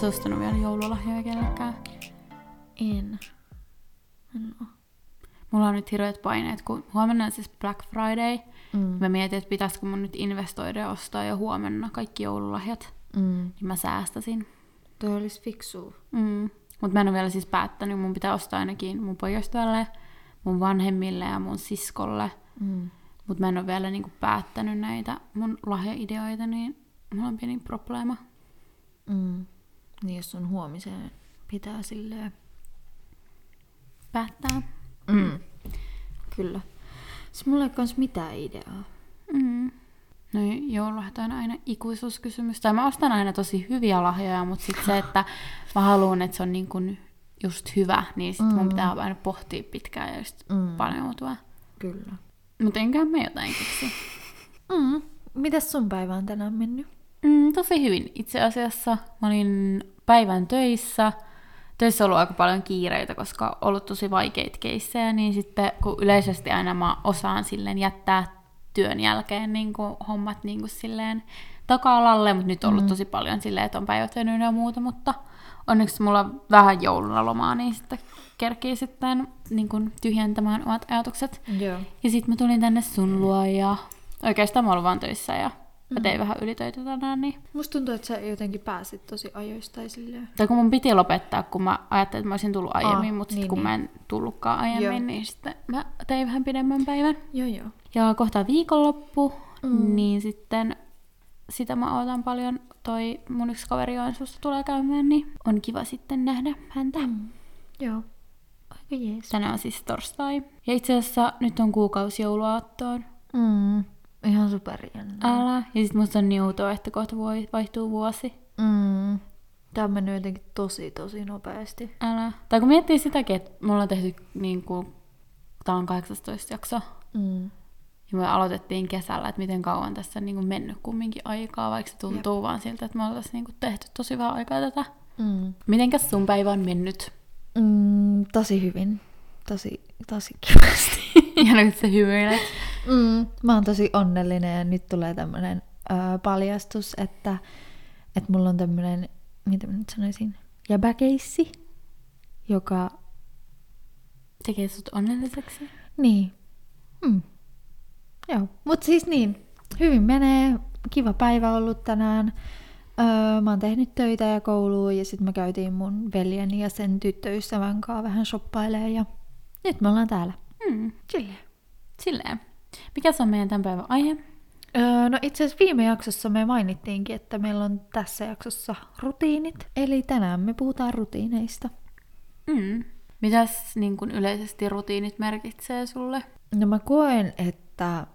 Oletko ostanut vielä joululahjoja kenellekään? En. En oo. Mulla on nyt hirveät paineet, kun huomenna on siis Black Friday. Mm. Mä mietin, että pitäisikö mun nyt investoida ja ostaa jo huomenna kaikki joululahjat. Mm. Niin mä säästäsin. Toi olisi fiksua. Mm. Mutta mä en ole vielä siis päättänyt, mun pitää ostaa ainakin mun pojoistyölle, mun vanhemmille ja mun siskolle. Mm. Mutta mä en ole vielä niinku päättänyt näitä mun lahjaideoita, niin mulla on pieni probleema. Mm. Niin jos on huomiseen pitää silleen... Päättää. Mm. Kyllä. Siis mulla ei kans mitään ideaa. Mm. No joululahjat on aina ikuisuuskysymys. Tai mä ostan aina tosi hyviä lahjoja, mutta sitten se, että mä haluan, että se on niin kun just hyvä, niin sit mm. mun pitää aina pohtia pitkään ja just Mm. paneutua. Kyllä. Mutta enköhän mä jotain keksi. Mm. Mitäs sun päivä on tänään mennyt? Mm, tosi hyvin. Itse asiassa mä olin päivän töissä. Töissä on ollut aika paljon kiireitä, koska on ollut tosi vaikeita keissejä, niin sitten kun yleisesti aina mä osaan silleen jättää työn jälkeen niin kuin hommat niin kuin silleen taka-alalle, mutta nyt on ollut tosi paljon silleen, että on päivät venynyt ja muuta, mutta onneksi mulla on vähän jouluna lomaa, niin sitten kerkii sitten niin kuin tyhjentämään omat ajatukset. Joo. Ja sitten mä tulin tänne sun luo ja oikeastaan mä olin vaan töissä ja mä tein vähän ylitöitä tänään, niin Musta tuntuu, että sä jotenkin pääsit tosi ajoista silleen. tai kun mun piti lopettaa, kun mä ajattelin, että mä olisin tullut aiemmin, mutta niin, kun niin. mä en tullutkaan aiemmin, Joo. niin sitten mä tein vähän pidemmän päivän. Joo, joo. Ja kohta viikonloppu, Mm. niin sitten sitä mä odotan paljon. Toi mun yksi kaveri Joensuusta tulee käymään, niin on kiva sitten nähdä häntä. Mm. Joo. Aika jees. Tänään on siis torstai. Ja itse asiassa nyt on kuukausi jouluaattoon. Mm. Ihan superjännää. Älä. Ja sit musta on niin outoa, että kohta voi vaihtuu vuosi. Mm. Tää on mennyt jotenkin tosi, tosi nopeasti. Älä. Tai kun miettii sitäkin, että mulla on tehty niin kuin, tää on 18 jakso. Mm. Ja me aloitettiin kesällä, että miten kauan tässä on niin kuin mennyt kumminkin aikaa, vaikka se tuntuu Jep. vaan siltä, että me oltaisiin niin kuin tehty tosi vähän aikaa tätä. Mm. Mitenkäs sun päivä on mennyt? Mm, tosi hyvin. Tosi, tosi kivasti. Ja nyt se hymyilet. Mm, mä oon tosi onnellinen ja nyt tulee tämmönen ö, paljastus, että, että mulla on tämmönen, mitä mä nyt sanoisin, jäbäkeissi, joka, Tekee sut onnelliseksi. niin, mm. joo, mut siis niin, hyvin menee, kiva päivä ollut tänään. Öö, mä oon tehnyt töitä ja koulua ja sitten me käytiin mun veljeni ja sen tyttöystävän kanssa vähän shoppailemaan ja nyt me ollaan täällä. Hmm. Silleen. Silleen. Mikä se on meidän tämän päivän aihe? Öö, no itse asiassa viime jaksossa me mainittiinkin, että meillä on tässä jaksossa rutiinit. Eli tänään me puhutaan rutiineista. Mm. Mitäs niin kun yleisesti rutiinit merkitsee sulle? No mä koen, että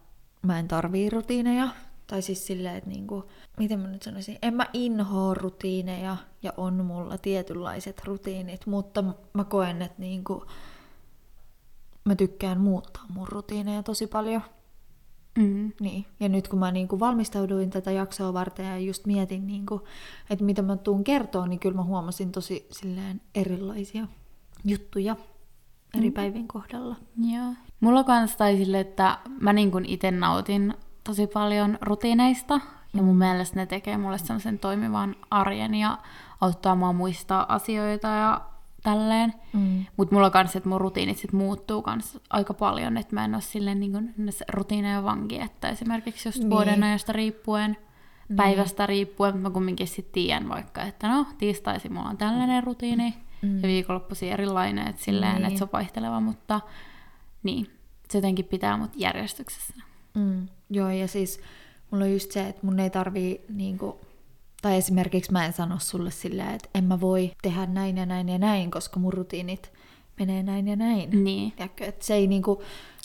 mä en tarvii rutiineja. Tai siis silleen, että niinku, miten mä nyt sanoisin, en mä inhoa rutiineja ja on mulla tietynlaiset rutiinit, mutta mä koen, että niinku, mä tykkään muuttaa mun rutiineja tosi paljon. Mm. Niin, ja nyt kun mä niinku valmistauduin tätä jaksoa varten ja just mietin, niinku, että mitä mä tuun kertoa, niin kyllä mä huomasin tosi silleen erilaisia juttuja eri päivien kohdalla. Joo. Mulla kans tai sille, että mä niin kun itse nautin tosi paljon rutiineista. Ja mun mielestä ne tekee mulle sellaisen toimivan arjen ja auttaa mua muistaa asioita ja tälleen. Mm. Mutta mulla kans, että mun rutiinit sit muuttuu kans aika paljon, että mä en ole silleen niin kuin rutiineja vanki, että esimerkiksi just Niin. vuoden ajasta riippuen, päivästä riippuen, mä kumminkin sit tiedän vaikka, että no tiistaisin mulla on tällainen rutiini Mm. ja viikonloppuisin erilainen, että silleen, Niin. että se on vaihteleva, mutta niin, se jotenkin pitää mut järjestyksessä. Mm. Joo, ja siis mulla on just se, että mun ei tarvii niinku, tai esimerkiksi mä en sano sulle silleen, että en mä voi tehdä näin ja näin ja näin, koska mun rutiinit menee näin ja näin. Niin, Tiedätkö, että se ei niinku,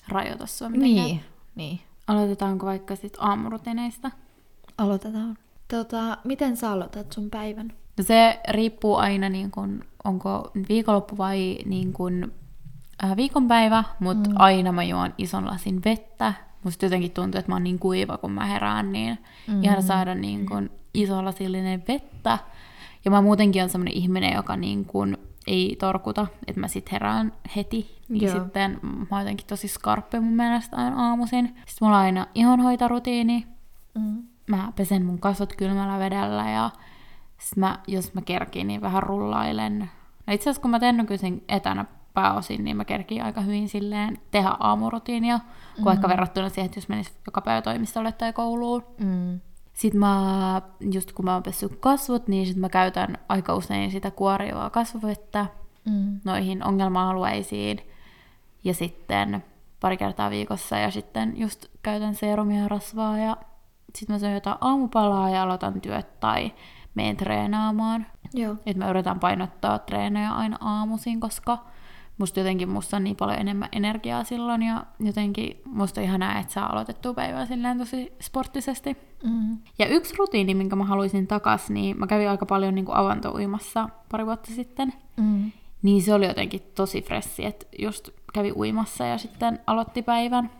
rajoita sua mitenkään. niin, niin, Aloitetaanko vaikka sit aamurutiineista? aloitetaan. Tota, miten sä aloitat sun päivän? No se riippuu aina, niin kun, onko viikonloppu vai niin kun, äh, viikonpäivä, mutta mm. aina mä juon ison lasin vettä. Musta jotenkin tuntuu, että mä oon niin kuiva, kun mä herään, niin mm. ihan saada niin kun, iso lasillinen vettä. Ja mä muutenkin on semmoinen ihminen, joka niin kun, ei torkuta, että mä sit herään heti. Niin Joo. sitten mä oon jotenkin tosi skarppi mun mielestä aina aamuisin. Sitten mulla on aina ihonhoitorutiini, Mm. mä pesen mun kasvot kylmällä vedellä ja mä, jos mä kerkin, niin vähän rullailen. No itse asiassa kun mä teen nykyisin etänä pääosin, niin mä kerkin aika hyvin silleen tehdä aamurutiinia, kun mm. ehkä verrattuna siihen, että jos menis joka päivä toimistolle tai kouluun. Mm. Sitten mä, just kun mä oon pessyt kasvot, niin sit mä käytän aika usein sitä kuorivaa kasvovettä Mm. noihin ongelma-alueisiin. Ja sitten pari kertaa viikossa ja sitten just käytän serumia ja rasvaa ja sitten mä syön jotain aamupalaa ja aloitan työt tai meen treenaamaan. Joo. Et mä yritän painottaa treenejä aina aamuisin, koska musta jotenkin musta on niin paljon enemmän energiaa silloin ja jotenkin musta on ihanaa, että saa aloitettua päivää silleen tosi sporttisesti. Mm. Ja yksi rutiini, minkä mä haluaisin takas, niin mä kävin aika paljon niin avantouimassa pari vuotta sitten. Mm. Niin se oli jotenkin tosi fressi, että just kävi uimassa ja sitten aloitti päivän.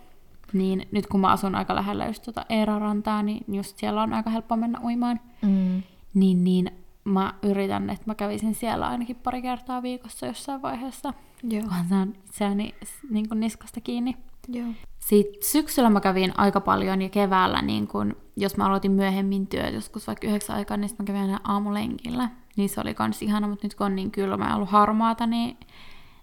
Niin nyt kun mä asun aika lähellä just tuota Eerarantaa, niin just siellä on aika helppo mennä uimaan. Mm. Niin, niin mä yritän, että mä kävisin siellä ainakin pari kertaa viikossa jossain vaiheessa. Joo. Kunhan saan itseäni niin kuin niskasta kiinni. Joo. Sitten syksyllä mä kävin aika paljon ja keväällä, niin kun, jos mä aloitin myöhemmin työt, joskus vaikka yhdeksän aikaa, niin mä kävin aina aamulenkillä. Niin se oli kans ihana, mutta nyt kun on niin kylmä ja ollut harmaata, niin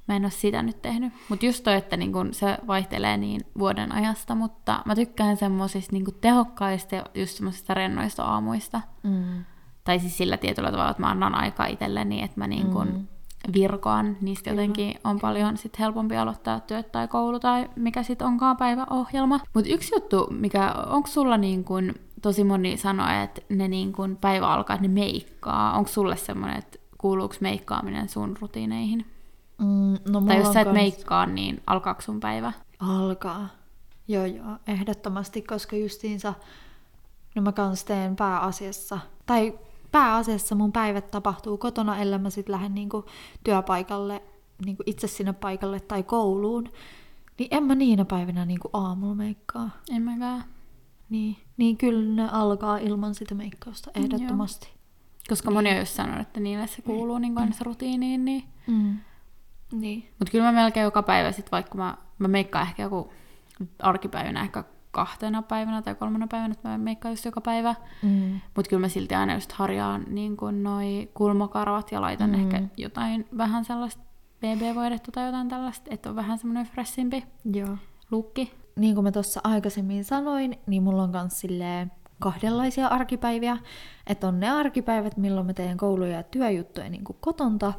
mä en ole sitä nyt tehnyt. Mutta just toi, että niin kun se vaihtelee niin vuoden ajasta, mutta mä tykkään semmosista niin tehokkaista ja just semmosista rennoista aamuista. Mm. Tai siis sillä tietyllä tavalla, että mä annan aikaa itselleni, että mä niin kun Mm. Virkoan. Niistä jotenkin on paljon sit helpompi aloittaa työt tai koulu tai mikä sitten onkaan päiväohjelma. Mutta yksi juttu, mikä onko sulla niin kun, tosi moni sanoo, että ne niin kun päivä alkaa, että ne meikkaa. Onko sulle semmoinen, että kuuluuko meikkaaminen sun rutiineihin? Mm, no tai jos sä et kans- meikkaa, niin alkaako sun päivä? Alkaa. Joo, joo, ehdottomasti, koska justiinsa, no mä kans teen pääasiassa, tai pääasiassa mun päivät tapahtuu kotona, ellei mä sit lähden niinku työpaikalle, niinku itse sinne paikalle tai kouluun, niin en mä niinä päivinä niinku aamulla meikkaa. En mäkään. Niin, niin kyllä ne alkaa ilman sitä meikkausta, Mm, ehdottomasti. Koska moni on just sanonut, että niille se kuuluu niin aina se rutiiniin, niin Mm. Niin. Mutta kyllä mä melkein joka päivä sit, vaikka mä, mä meikkaan ehkä joku arkipäivänä ehkä kahtena päivänä tai kolmena päivänä, että mä meikkaan just joka päivä. Mm. Mutta kyllä mä silti aina just harjaan niin kun noi kulmakarvat ja laitan Mm. ehkä jotain vähän sellaista BB-voidetta tai jotain tällaista, että on vähän semmoinen fressimpi Joo. lukki. niin kuin mä tuossa aikaisemmin sanoin, niin mulla on myös silleen kahdenlaisia arkipäiviä. Että on ne arkipäivät, milloin mä teen kouluja ja työjuttuja niin kuin kotonta.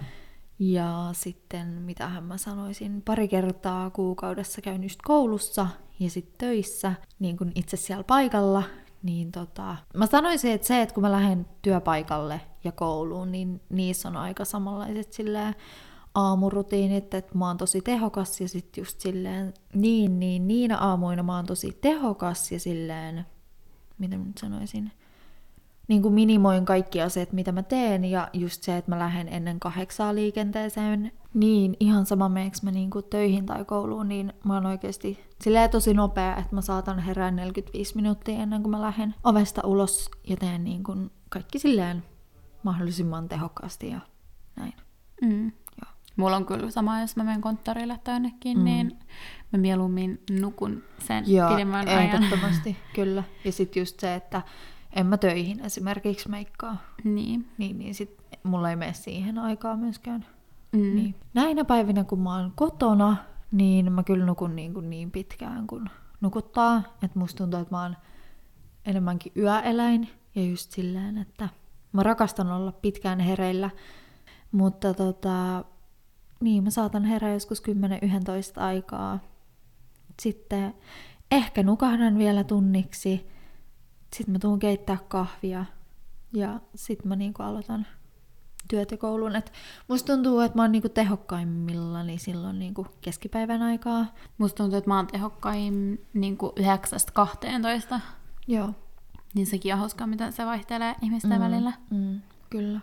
Ja sitten, mitähän mä sanoisin, pari kertaa kuukaudessa käyn just koulussa ja sitten töissä, niin kuin itse siellä paikalla. Niin tota, mä sanoisin, että se, että kun mä lähden työpaikalle ja kouluun, niin niissä on aika samanlaiset silleen aamurutiinit, että mä oon tosi tehokas ja sitten just silleen, niin, niin, niinä aamuina mä oon tosi tehokas ja silleen, mitä mä nyt sanoisin, niin kuin minimoin kaikki asiat, mitä mä teen, ja just se, että mä lähden ennen kahdeksaa liikenteeseen, niin ihan sama meneekö mä niin töihin tai kouluun, niin mä oon oikeasti silleen tosi nopea, että mä saatan herää 45 minuuttia ennen kuin mä lähden ovesta ulos, ja teen niin kuin kaikki silleen mahdollisimman tehokkaasti ja näin. Mm. Joo. Mulla on kyllä sama, jos mä menen konttorille tai jonnekin, Mm. mm. niin mä mieluummin nukun sen Joo, pidemmän ajan. ehdottomasti, kyllä. Ja sitten just se, että en mä töihin esimerkiksi meikkaa, niin. niin, niin sit mulla ei mene siihen aikaa myöskään. Mm. Niin. Näinä päivinä, kun mä oon kotona, niin mä kyllä nukun niin, kuin niin pitkään, kun nukuttaa. Että musta tuntuu, että mä oon enemmänkin yöeläin. Ja just silleen, että mä rakastan olla pitkään hereillä. Mutta tota, niin mä saatan herää joskus 10-11 aikaa. Sitten ehkä nukahdan vielä tunniksi. Sitten mä tuun keittää kahvia. Ja sitten mä niinku aloitan työt ja koulun. Et musta tuntuu, että mä oon niinku tehokkaimmillani silloin niinku keskipäivän aikaa. Musta tuntuu, että mä oon tehokkain niin 9-12. Joo. Niin sekin on hauskaa, miten se vaihtelee ihmisten mm. välillä. Mm, kyllä.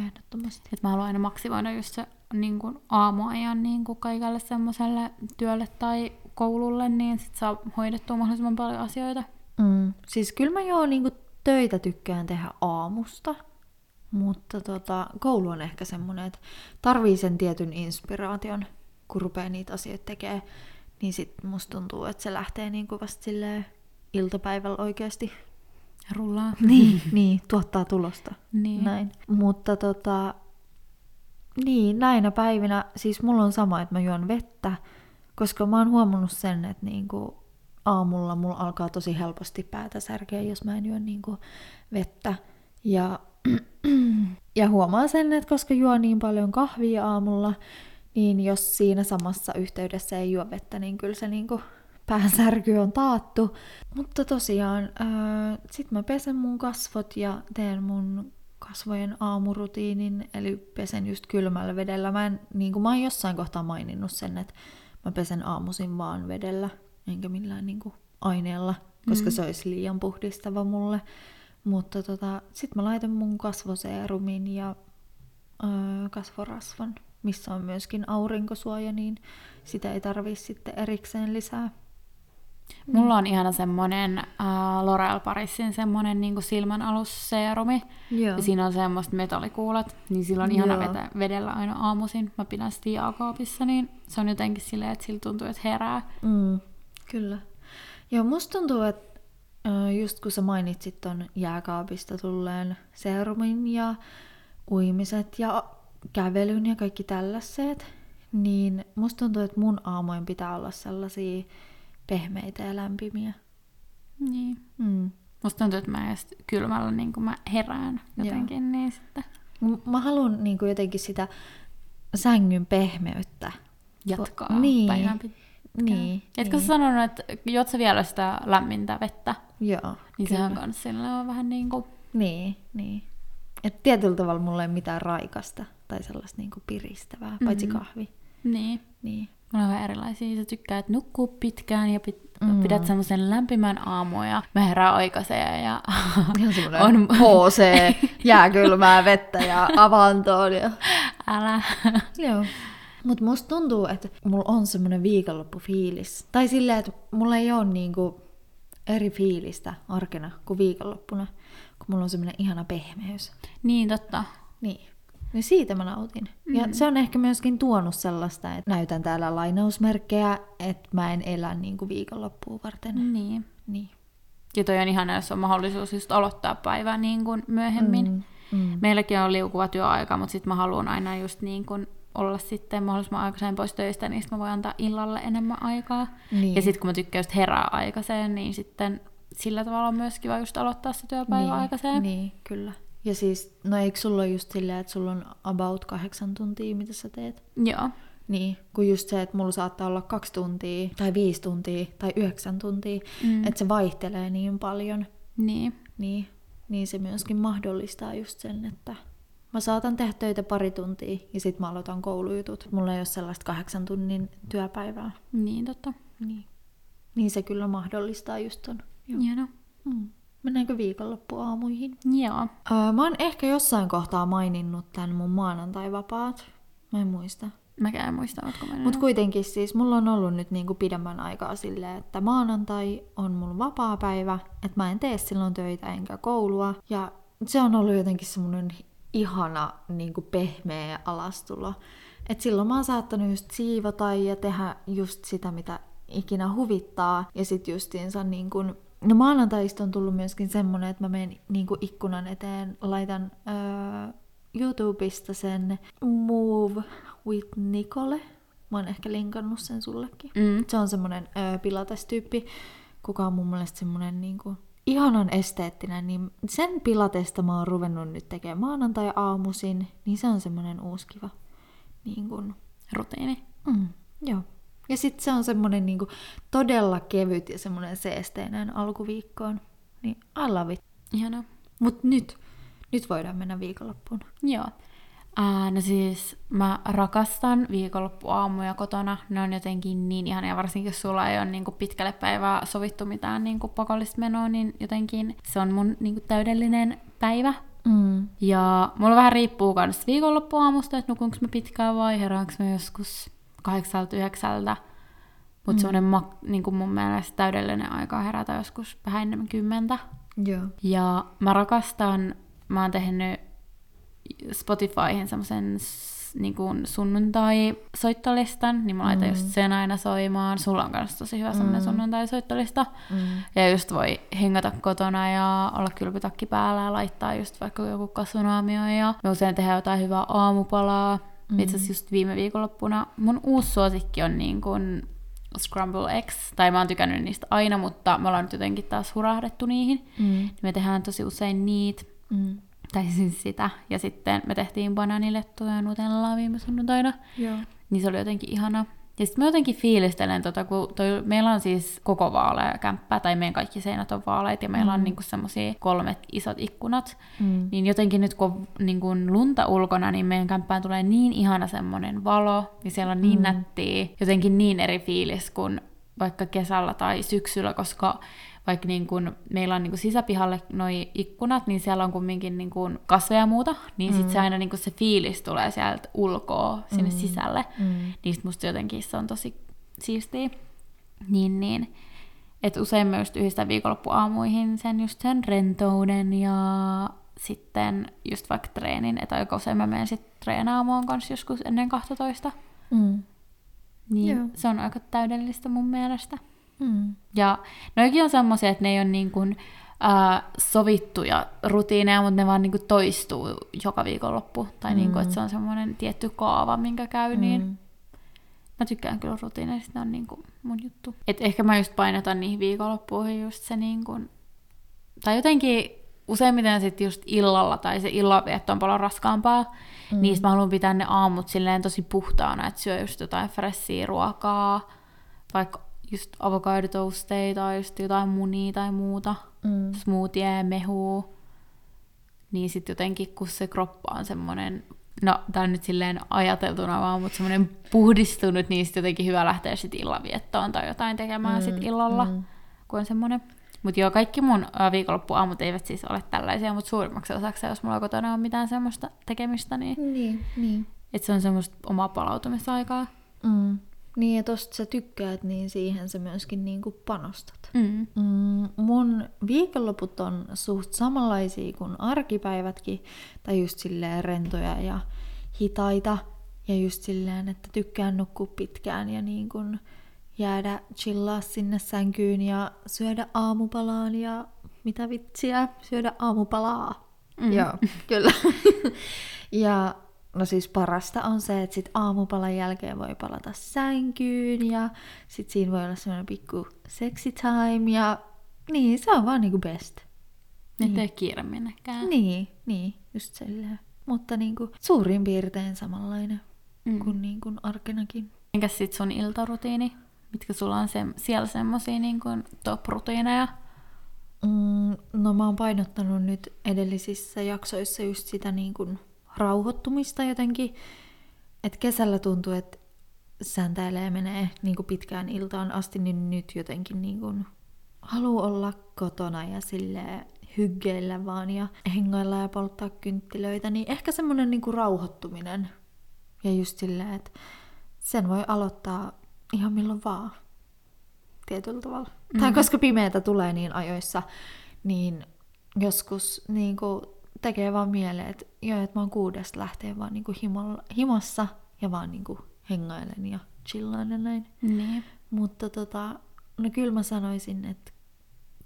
Ehdottomasti. Et mä haluan aina maksimoida just se niin kuin aamuajan niin kaikelle semmoiselle työlle tai koululle, niin sit saa hoidettua mahdollisimman paljon asioita. Mm. Siis kyllä mä joo niinku töitä tykkään tehdä aamusta. Mutta tota, koulu on ehkä semmoinen, että tarvii sen tietyn inspiraation, kun rupeaa niitä asioita tekemään. Niin sit musta tuntuu, että se lähtee niinku vasta silleen iltapäivällä oikeasti. Rullaa. Niin, niin, tuottaa tulosta. Niin. Näin. Mutta tota, niin, näinä päivinä, siis mulla on sama, että mä juon vettä, koska mä oon huomannut sen, että niinku aamulla mulla alkaa tosi helposti päätä särkeä, jos mä en juo niinku vettä. Ja, ja huomaan sen, että koska juo niin paljon kahvia aamulla, niin jos siinä samassa yhteydessä ei juo vettä, niin kyllä se niinku päänsärky on taattu. Mutta tosiaan, äh, sit mä pesen mun kasvot ja teen mun kasvojen aamurutiinin, eli pesen just kylmällä vedellä. Mä, en, niin kuin mä oon jossain kohtaa maininnut sen, että mä pesen aamuisin vaan vedellä, enkä millään niin kuin aineella, koska mm. se olisi liian puhdistava mulle. Mutta tota, sit mä laitan mun kasvoseerumin ja öö, kasvorasvan, missä on myöskin aurinkosuoja, niin sitä ei tarvii sitten erikseen lisää. Mulla on ihana semmonen äh, L'Oreal Parisin semmonen niinku silmän alusseerumi. Joo. Ja siinä on semmoista metallikuulat, niin sillä on ihana vetä, vedellä aina aamuisin. Mä pidän sitä jääkaapissa, niin se on jotenkin silleen, että sillä tuntuu, että herää. Mm, kyllä. Joo, musta tuntuu, että just kun sä mainitsit ton jääkaapista tulleen serumin ja uimiset ja kävelyn ja kaikki tällaiset, niin musta tuntuu, että mun aamoin pitää olla sellaisia pehmeitä ja lämpimiä. Niin. Mm. Musta tuntuu, että mä just kylmällä niin kun mä herään jotenkin, niin sitten Mä haluan niin jotenkin sitä sängyn pehmeyttä. jatkaa Niin. päivän pitkään. Niin. Etkö niin. sä sanonut, että juot sä vielä sitä lämmintä vettä? Joo. Niin kyllä. sehän kans sillä on vähän niin kuin... Niin, niin. Et tietyllä tavalla mulla ei ole mitään raikasta tai sellaista niinku piristävää, mm-hmm. paitsi kahvi. Niin. Niin. Mulla on vähän erilaisia. Sä tykkäät nukkua pitkään ja pit, Mm. pidät semmoisen lämpimän aamun ja mä herään aikaiseen ja on... HC, jääkylmää vettä ja avantoon. Ja... Älä. Joo. Mutta musta tuntuu, että mulla on semmoinen viikonloppufiilis. Tai silleen, että mulla ei ole niinku eri fiilistä arkena kuin viikonloppuna, kun mulla on semmoinen ihana pehmeys. Niin, totta. Niin. Niin siitä mä nautin. Mm. Ja se on ehkä myöskin tuonut sellaista, että näytän täällä lainausmerkkejä, että mä en elä niinku viikonloppuun varten. Niin. Niin. Ja toi on ihana, jos on mahdollisuus just aloittaa päivää niin kuin myöhemmin. Mm. Mm. Meilläkin on liukuva työaika, mutta sitten mä haluan aina just niin kuin olla sitten mahdollisimman aikaiseen pois töistä, niin sit mä voin antaa illalle enemmän aikaa. Niin. Ja sitten kun mä tykkään just herää aikaiseen, niin sitten sillä tavalla on myös kiva just aloittaa se työpäivä niin, aikaiseen. Niin, kyllä. Ja siis, no eikö sulla ole just silleen, että sulla on about kahdeksan tuntia, mitä sä teet? Joo. Niin, kun just se, että mulla saattaa olla kaksi tuntia, tai viisi tuntia, tai yhdeksän tuntia, Mm. että se vaihtelee niin paljon, Niin. niin, niin se myöskin mahdollistaa just sen, että mä saatan tehdä töitä pari tuntia, ja sit mä aloitan koulujutut. Mulla ei ole sellaista kahdeksan tunnin työpäivää. Niin, totta. Niin, niin se kyllä mahdollistaa just ton. Joo. Hieno. Mm. Mennäänkö viikonloppuaamuihin? Joo. Öö, mä oon ehkä jossain kohtaa maininnut tän mun maanantai-vapaat. Mä en muista. Mäkään en muista, ootko mennyt. Mutta kuitenkin siis mulla on ollut nyt niinku pidemmän aikaa silleen, että maanantai on mun vapaa päivä, että mä en tee silloin töitä enkä koulua. Ja se on ollut jotenkin semmonen ihana niinku pehmeä alastulo. Et silloin mä oon saattanut just siivota ja tehdä just sitä, mitä ikinä huvittaa. Ja sit justiinsa niin kun, no maanantaista on tullut myöskin semmonen, että mä menen niin ikkunan eteen, laitan öö, YouTubesta sen Move with Nicole. Mä oon ehkä linkannut sen sullekin. Mm. Se on semmonen öö, pilates-tyyppi, kuka on mun mielestä semmonen niinku ihanan esteettinen, niin sen pilatesta mä oon ruvennut nyt tekemään maanantai-aamuisin, niin se on semmonen uusi kiva niin kun, Rutiini. Mm, joo. Ja sitten se on semmoinen niinku todella kevyt ja semmoinen seesteinen alkuviikkoon. Niin I love it. Ihanaa. Mut nyt, nyt voidaan mennä viikonloppuun. Joo. Ää, no siis mä rakastan viikonloppuaamuja kotona. Ne on jotenkin niin ihania, varsinkin jos sulla ei ole niin pitkälle päivää sovittu mitään niin pakollista menoa, niin jotenkin se on mun niin täydellinen päivä. Mm. Ja mulla vähän riippuu kans viikonloppuaamusta, että nukunko mä pitkään vai heräänkö mä joskus kahdeksalta yhdeksältä. Mutta mm. semmonen ma- niin kuin mun mielestä täydellinen aika herätä joskus vähän enemmän kymmentä. Joo. Ja mä rakastan, mä oon tehnyt Spotifyhin semmoisen niin kuin sunnuntai-soittolistan, niin mä laitan mm. just sen aina soimaan. Sulla on myös tosi hyvä semmoinen mm. sunnuntai-soittolista. Mm. Ja just voi hengata kotona ja olla kylpytakki päällä ja laittaa just vaikka joku kasvunaamio. Ja me usein tehdään jotain hyvää aamupalaa. Mm. Itse asiassa just viime viikonloppuna mun uusi suosikki on niin kuin Scramble Eggs, tai mä oon tykännyt niistä aina, mutta me ollaan nyt jotenkin taas hurahdettu niihin. Mm. Me tehdään tosi usein niitä. Mm tai siis sitä. Ja sitten me tehtiin banaanilettuja ja nutellaa viime sunnuntaina. Joo. Niin se oli jotenkin ihana. Ja sitten mä jotenkin fiilistelen, tota, kun toi, meillä on siis koko vaalea kämppä, tai meidän kaikki seinät on vaaleet, ja meillä mm. on niinku semmoisia kolmet isot ikkunat. Mm. Niin jotenkin nyt kun on niinku lunta ulkona, niin meidän kämppään tulee niin ihana semmoinen valo, ja siellä on niin mm. nättiä, jotenkin niin eri fiilis kuin vaikka kesällä tai syksyllä, koska vaikka niin kun meillä on niin kun sisäpihalle noi ikkunat, niin siellä on kumminkin niin kun kasveja ja muuta, niin mm. sitten se aina niin kun se fiilis tulee sieltä ulkoa sinne mm. sisälle. Mm. Niin sit musta jotenkin se on tosi siistiä. Niin, niin. Että usein myös yhdistän viikonloppuaamuihin sen just sen rentouden ja sitten just vaikka treenin, että aika usein mä menen sitten treenaamaan kanssa joskus ennen 12. Mm. Niin Joo. se on aika täydellistä mun mielestä. Mm. Ja noikin on semmoisia, että ne ei ole niin kuin, ää, sovittuja rutiineja, mutta ne vaan niin kuin toistuu joka viikonloppu. Tai mm. niin kuin, että se on semmoinen tietty kaava, minkä käy, mm. niin mä tykkään kyllä rutiineista, ne on niin kuin mun juttu. Et ehkä mä just painotan niihin viikonloppuihin just se niin kuin, tai jotenkin useimmiten sitten just illalla tai se illanvietto on paljon raskaampaa, mm. niin mä haluan pitää ne aamut silleen tosi puhtaana, että syö just jotain fressiä ruokaa, vaikka just avokadotousteita tai just jotain munia tai muuta, mm. smoothie, mehua, niin sitten jotenkin kun se kroppa on semmoinen, no tää on nyt silleen ajateltuna vaan, mutta semmoinen puhdistunut, niin sitten jotenkin hyvä lähteä sitten illanviettoon tai jotain tekemään mm. sitten illalla, mm. kun on semmoinen. Mutta joo, kaikki mun viikonloppuaamut eivät siis ole tällaisia, mutta suurimmaksi osaksi, jos mulla kotona on mitään semmoista tekemistä, niin, niin, niin. että se on semmoista omaa palautumisaikaa. Mm. Niin, ja tosta sä tykkäät, niin siihen sä myöskin niin kuin panostat. Mm. Mm, mun viikonloput on suht samanlaisia kuin arkipäivätkin, tai just silleen rentoja ja hitaita, ja just silleen, että tykkään nukkua pitkään ja niin kuin jäädä chillaa sinne sänkyyn ja syödä aamupalaan ja mitä vitsiä, syödä aamupalaa. Mm. Joo, kyllä. ja No siis parasta on se, että sit aamupalan jälkeen voi palata sänkyyn ja sit siinä voi olla semmoinen pikku sexy time ja niin, se on vaan niinku best. Niin. Ettei kiire minnekään. Niin, niin, just silleen. Mutta niinku suurin piirtein samanlainen mm. kuin niinku arkenakin. Enkäs sit sun iltarutiini? Mitkä sulla on se, siellä semmosia niinku top-rutiineja? Mm, no mä oon painottanut nyt edellisissä jaksoissa just sitä niin kuin rauhoittumista jotenkin. Et kesällä tuntuu, että sääntäilee menee niin kuin pitkään iltaan asti, niin nyt jotenkin niin kuin haluaa olla kotona ja sille hyggeillä vaan ja hengailla ja polttaa kynttilöitä, niin ehkä semmoinen niin kuin rauhoittuminen. Ja just silleen, että sen voi aloittaa ihan milloin vaan. Tietyllä tavalla. Mm-hmm. Tai koska pimeätä tulee niin ajoissa, niin joskus niin kuin tekee vaan mieleen, että joo, että mä oon kuudesta lähtee vaan niinku himolla, himossa ja vaan niinku hengailen ja chillaan ja näin. Niin. Mutta tota, no kyllä mä sanoisin, että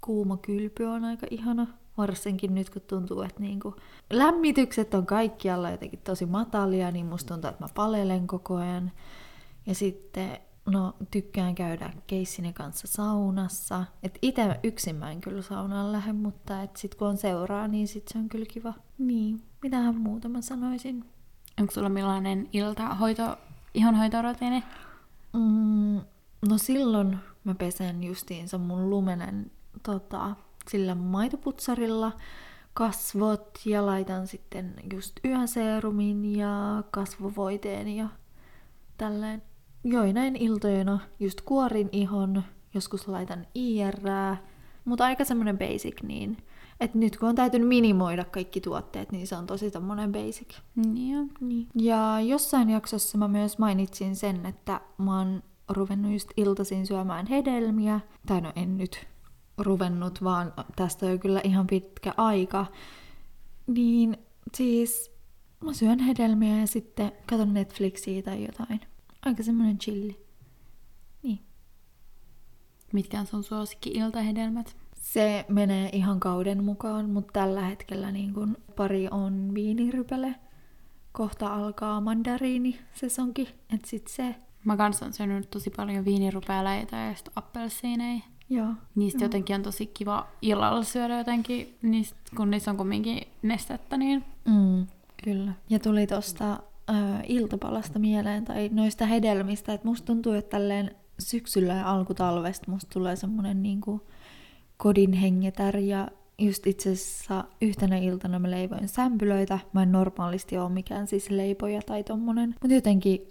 kuuma kylpy on aika ihana. Varsinkin nyt, kun tuntuu, että niinku lämmitykset on kaikkialla jotenkin tosi matalia, niin musta tuntuu, että mä palelen koko ajan. Ja sitten No, tykkään käydä keissini kanssa saunassa. Et itse yksin mä en kyllä saunaan lähde, mutta et sit kun on seuraa, niin sit se on kyllä kiva. Niin, mitähän muuta mä sanoisin? Onko sulla millainen iltahoito, ihonhoitorutiini? Mm, no silloin mä pesen justiinsa mun lumenen tota, sillä maitoputsarilla kasvot ja laitan sitten just yöseerumin ja kasvovoiteen ja tälleen joinain iltoina just kuorin ihon, joskus laitan IR, mutta aika semmonen basic niin. Että nyt kun on täytynyt minimoida kaikki tuotteet, niin se on tosi tommonen basic. Niin. niin. Ja jossain jaksossa mä myös mainitsin sen, että mä oon ruvennut just iltaisin syömään hedelmiä. Tai no en nyt ruvennut, vaan tästä on kyllä ihan pitkä aika. Niin siis mä syön hedelmiä ja sitten katon Netflixiä tai jotain. Aika semmoinen chilli. Niin. Mitkä on sun suosikki-iltahedelmät? Se menee ihan kauden mukaan, mutta tällä hetkellä niin kun pari on viinirypäle. Kohta alkaa mandariini sesonki, et sit se. Mä kanssa on syönyt tosi paljon viinirupealeita ja sitten appelsiineja. Joo. Niistä Joo. jotenkin on tosi kiva illalla syödä jotenkin, niistä, kun niissä on kumminkin nestettä, niin Mm, kyllä. Ja tuli tuosta äh, iltapalasta mieleen tai noista hedelmistä, että musta tuntuu, että tälleen syksyllä ja alkutalvesta musta tulee semmonen niinku kodin hengetär ja just itse asiassa yhtenä iltana mä leivoin sämpylöitä. Mä en normaalisti ole mikään siis leipoja tai tommonen, mutta jotenkin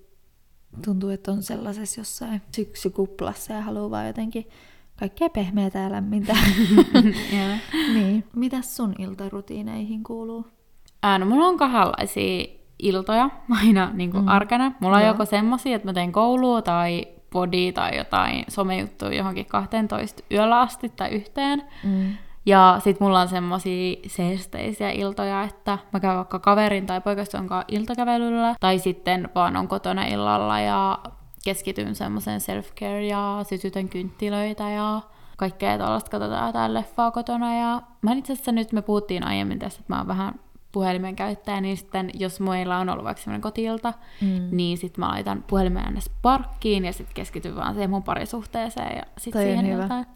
tuntuu, että on sellaisessa jossain syksykuplassa ja haluaa vaan jotenkin kaikkea pehmeätä ja lämmintä. Niin. Mitäs sun iltarutiineihin kuuluu? Ää, no mulla on kahdenlaisia iltoja aina niin kuin Mm. arkana. Mulla on Joo. joko semmosia, että mä teen koulua tai podi tai jotain somejuttuja johonkin 12 yöllä asti tai yhteen. Mm. Ja sit mulla on semmosia seesteisiä iltoja, että mä käyn vaikka kaverin tai poikaston kanssa iltakävelyllä, tai sitten vaan on kotona illalla ja keskityn semmoiseen self-care ja sytytän kynttilöitä ja kaikkea tällaista, katsotaan jotain leffaa kotona. Ja mä itse asiassa nyt me puhuttiin aiemmin tästä, että mä oon vähän puhelimen käyttäjä, niin sitten jos meillä on ollut vaikka semmoinen kotiilta, Mm. niin sitten mä laitan puhelimen aina parkkiin ja sitten keskityn vaan siihen mun parisuhteeseen ja sitten siihen hyvä. iltaan.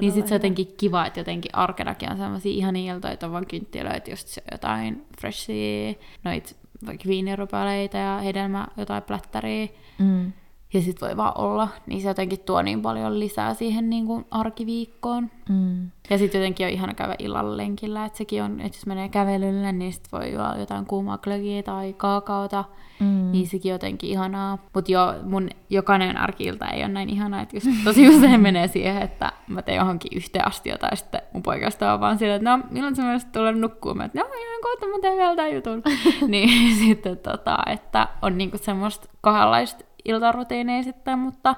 Niin sit se on jotenkin kiva, että jotenkin arkenakin on sellaisia ihania iltoja, että on vaan kynttilöitä, just se jotain freshia, noit vaikka viinirupaleita ja hedelmä, jotain plättäriä. Mm. Ja sit voi vaan olla, niin se jotenkin tuo niin paljon lisää siihen niin kuin arkiviikkoon. Mm. Ja sitten jotenkin on ihana käydä illalla lenkillä, että sekin on, että jos menee kävelylle, niin sit voi juoda jotain kuumaa glögiä tai kaakaota, Mm. niin sekin jotenkin ihanaa. Mutta jo mun jokainen arkiilta ei ole näin ihanaa, että just tosi usein menee siihen, että mä teen johonkin yhteen astiota ja sitten mun poikasta on vaan sillä, että no milloin sä myös tulla nukkuu? Mä, että no ihan kohta mä teen vielä tämän jutun. niin sitten tota, että on niinku semmoista kahdenlaista iltarutiineja sitten, mutta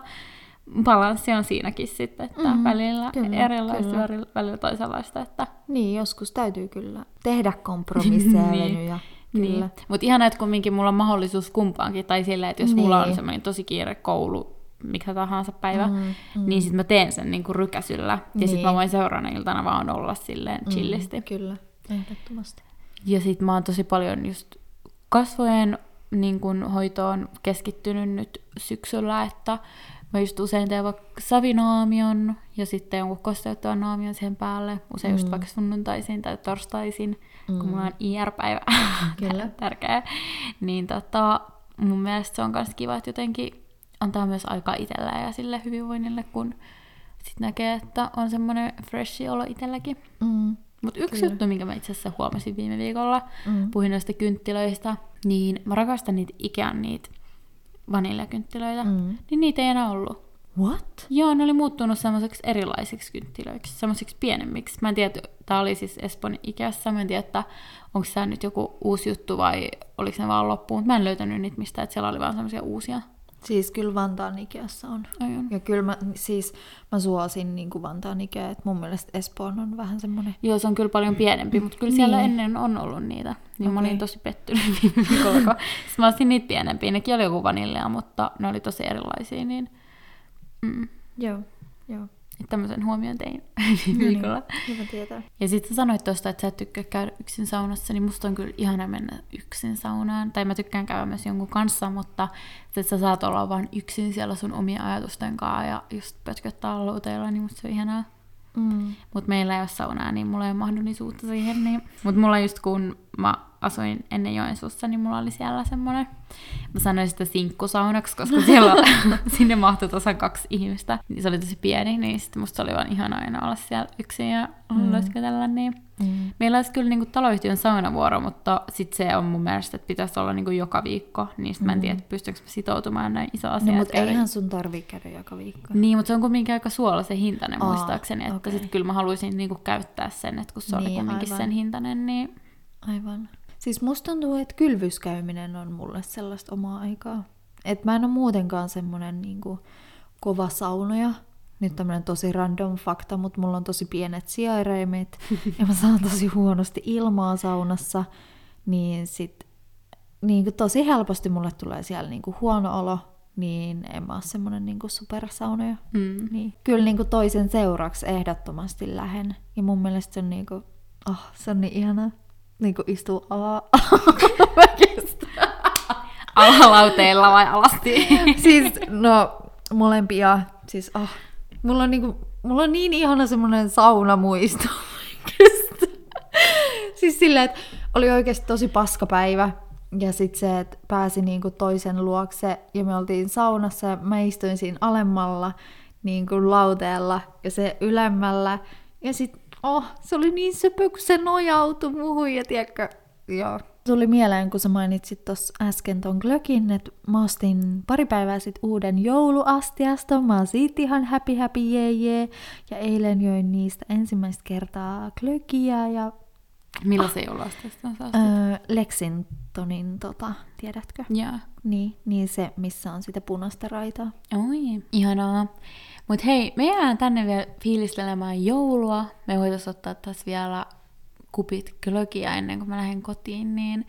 balanssi on siinäkin sitten, että Mhm, mm, välillä kyllä, erilaista, kyllä. välillä, toisenlaista, että Niin, joskus täytyy kyllä tehdä kompromisseja ja Niin. Kyllä. Niin. Mutta ihana, että kumminkin mulla on mahdollisuus kumpaankin, tai silleen, että jos niin. mulla on Niin. semmoinen tosi kiire koulu, mikä tahansa päivä, Mm, mm, mm. mm. niin sitten mä teen sen niinku rykäsyllä. Ja Niin. sitten mä voin seuraavana iltana vaan olla silleen chillisti. Mm, kyllä, ehdottomasti. Ja sitten mä oon tosi paljon just kasvojen niin kun, hoitoon keskittynyt nyt syksyllä, että mä just usein teen vaikka savinaamion ja sitten jonkun kosteuttavan naamion siihen päälle. Usein just Mm. vaikka sunnuntaisin tai torstaisin, Mm. kun mulla on IR-päivä. Kyllä. Tärkeä. Niin tota, mun mielestä se on myös kiva, että jotenkin antaa myös aikaa itselleen ja sille hyvinvoinnille, kun sit näkee, että on semmoinen freshi olo itselläkin. Mm. Mutta yksi Kyllä. juttu, minkä mä itse asiassa huomasin viime viikolla, Mm. puhuin noista kynttilöistä, niin mä rakastan niitä Ikean niitä vaniljakynttilöitä, mm. Niin niitä ei enää ollut. What? Joo, ne oli muuttunut semmoiseksi erilaisiksi kynttilöiksi, semmoisiksi pienemmiksi. Mä en tiedä, tää oli siis Espoon Ikeassa, mä en tiedä, että onko tämä nyt joku uusi juttu vai oliko ne vaan loppuun. Mä en löytänyt niitä mistään, että siellä oli vaan semmoisia uusia. Siis kyllä Vantaan Ikeassa on. Ai on. Ja kyllä mä, siis mä suosin niin kuin Vantaan Ikea, että mun mielestä Espoon on vähän semmoinen... Joo, se on kyllä paljon pienempi, mutta kyllä siellä Niin. ennen on ollut niitä. Niin mä Okei. olin tosi pettynyt viime viikolla, mä ostin niitä pienempiä. Nekin oli joku vanillia, mutta ne oli tosi erilaisia, niin mm, Joo, joo. Tämmöisen huomioon tein No viikolla. niin, hyvä tietää. Ja sitten sä sanoit tuosta, että sä et tykkää käydä yksin saunassa, niin musta on kyllä ihana mennä yksin saunaan. Tai mä tykkään käydä myös jonkun kanssa, mutta se, että sä saat olla vaan yksin siellä sun omia ajatusten kanssa ja just pötköttää luuteilla, niin musta se on ihanaa. Mm. Mutta meillä ei ole saunaa, niin mulla ei ole mahdollisuutta siihen. Niin. Mutta mulla just kun mä asuin ennen Joensuussa, niin mulla oli siellä semmoinen, mä sanoin sitä sinkkusaunaksi, koska siellä sinne mahtui tasan kaksi ihmistä. Niin se oli tosi pieni, niin sitten musta oli vaan ihana aina olla siellä yksin ja Mm. mm. niin Mm. Meillä olisi kyllä niinku taloyhtiön saunavuoro, mutta sitten se on mun mielestä, että pitäisi olla niinku joka viikko. Niin sit mä en Mm. tiedä, että pystyykö mä sitoutumaan näin iso asia. No, mutta käydä- eihän sun tarvii käydä joka viikko. Niin, mutta se on kumminkin aika suolaisen hintainen Aa, muistaakseni. Että okei. sitten kyllä mä haluaisin niinku käyttää sen, että kun se oli Niin, kumminkin aivan. sen hintainen, niin Aivan. Siis musta tuntuu, että kylvyskäyminen on mulle sellaista omaa aikaa. Et mä en ole muutenkaan semmonen niinku kova saunoja. Nyt tämmönen tosi random fakta, mutta mulla on tosi pienet sijaireimet ja mä saan tosi huonosti ilmaa saunassa. Niin sit niin tosi helposti mulle tulee siellä niin huono olo, niin en mä ole semmoinen niin supersaunoja. Mm. Niin. Kyllä niin toisen seuraksi ehdottomasti lähen. Ja mun mielestä se on, niin kuin, oh, se on niin ihanaa niin kuin istuu ala Alalauteilla vai alasti? siis no molempia. Siis oh, mulla on, niinku, mulla on niin ihana semmoinen saunamuisto. siis silleen, että oli oikeasti tosi paska päivä. Ja sitten se, että pääsi niinku toisen luokse ja me oltiin saunassa ja mä istuin siinä alemmalla niinku lauteella ja se ylemmällä. Ja sitten, oh, se oli niin söpö, kun se nojautui muuhun ja tiedätkö, joo. Tuli mieleen, kun sä mainitsit tuossa äsken ton glökin, että mä ostin pari päivää sitten uuden jouluastiasta. Mä oon siitä ihan happy happy jee jee. Ja eilen join niistä ensimmäistä kertaa glökiä ja Millaisen jouluasteesta sä ostit? öö, Lexingtonin, tota, tiedätkö? Joo. Niin, niin se, missä on sitä punaista raitaa. Oi, ihanaa. Mut hei, me jäädään tänne vielä fiilistelemään joulua. Me voitais ottaa taas vielä kupit glögiä ennen kuin mä lähden kotiin, niin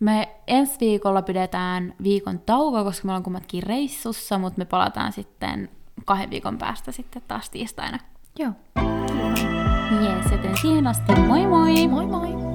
me ensi viikolla pidetään viikon tauko, koska me ollaan kummatkin reissussa, mutta me palataan sitten kahden viikon päästä sitten taas tiistaina. Joo. Jees, joten siihen asti moi moi! Moi moi!